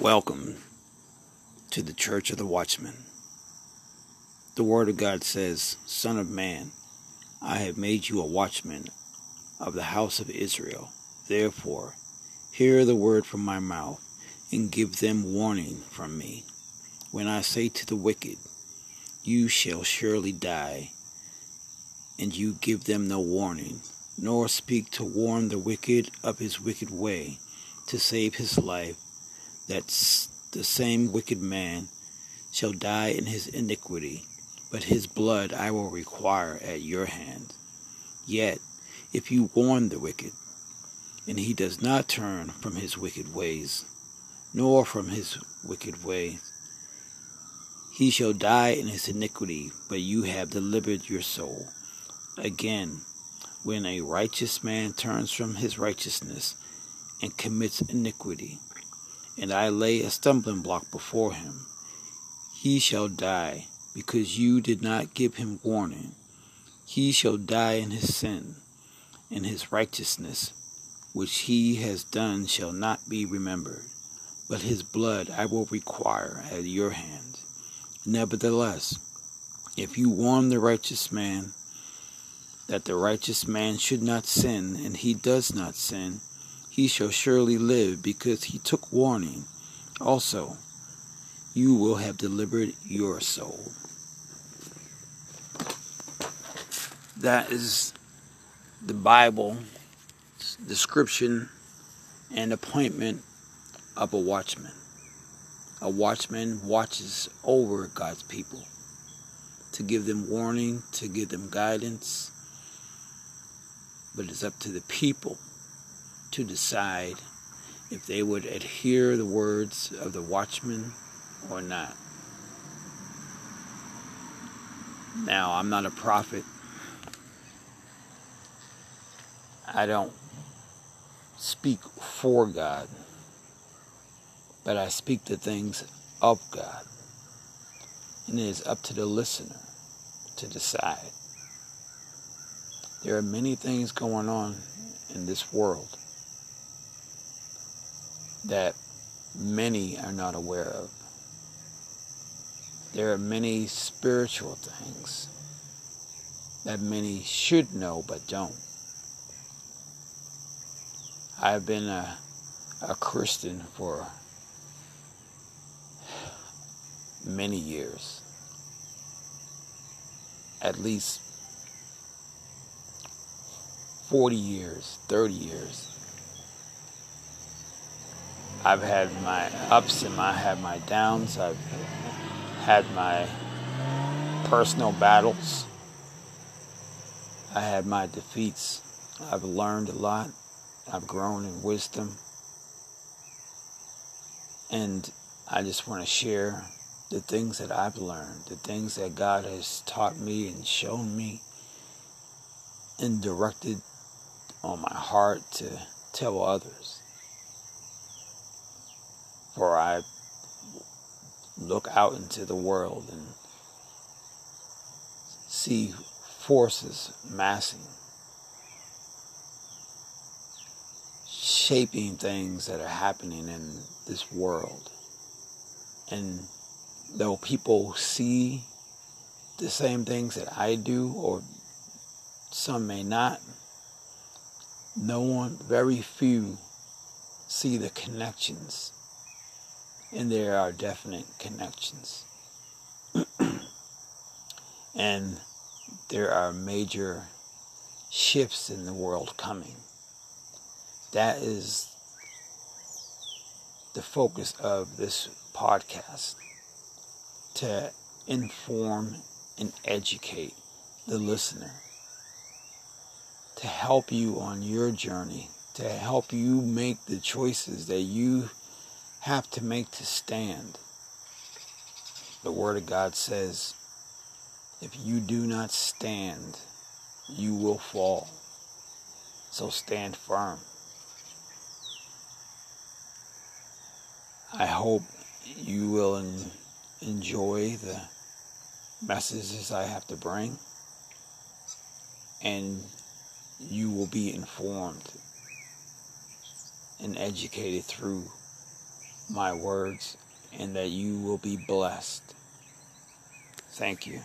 Welcome to the Church of the Watchman. The Word of God says, Son of man, I have made you a watchman of the house of Israel. Therefore, hear the word from my mouth and give them warning from me. When I say to the wicked, You shall surely die, and you give them no warning, nor speak to warn the wicked of his wicked way, to save his life that the same wicked man shall die in his iniquity, but his blood I will require at your hand. Yet, if you warn the wicked, and he does not turn from his wicked ways, nor from his wicked ways, he shall die in his iniquity, but you have delivered your soul. Again, when a righteous man turns from his righteousness and commits iniquity, and I lay a stumbling block before him. He shall die, because you did not give him warning. He shall die in his sin, and his righteousness, which he has done, shall not be remembered. But his blood I will require at your hand. Nevertheless, if you warn the righteous man that the righteous man should not sin, and he does not sin, he shall surely live because he took warning. Also, you will have delivered your soul. That is the Bible description and appointment of a watchman. A watchman watches over God's people to give them warning, to give them guidance, but it's up to the people to decide if they would adhere the words of the watchman or not. Now, I'm not a prophet. I don't speak for God, but I speak the things of God. And it is up to the listener to decide. There are many things going on in this world that many are not aware of. There are many spiritual things that many should know but don't. I've been a, a Christian for many years, at least 40 years, 30 years. I've had my ups and I have my downs. I've had my personal battles. I had my defeats. I've learned a lot. I've grown in wisdom. And I just want to share the things that I've learned, the things that God has taught me and shown me and directed on my heart to tell others. For I look out into the world and see forces massing, shaping things that are happening in this world. And though people see the same things that I do, or some may not, no one, very few, see the connections and there are definite connections. and there are major shifts in the world coming. That is the focus of this podcast to inform and educate the listener, to help you on your journey, to help you make the choices that you have to make to stand. The Word of God says, if you do not stand, you will fall. So stand firm. I hope you will en- enjoy the messages I have to bring and you will be informed and educated through my words and that you will be blessed. Thank you.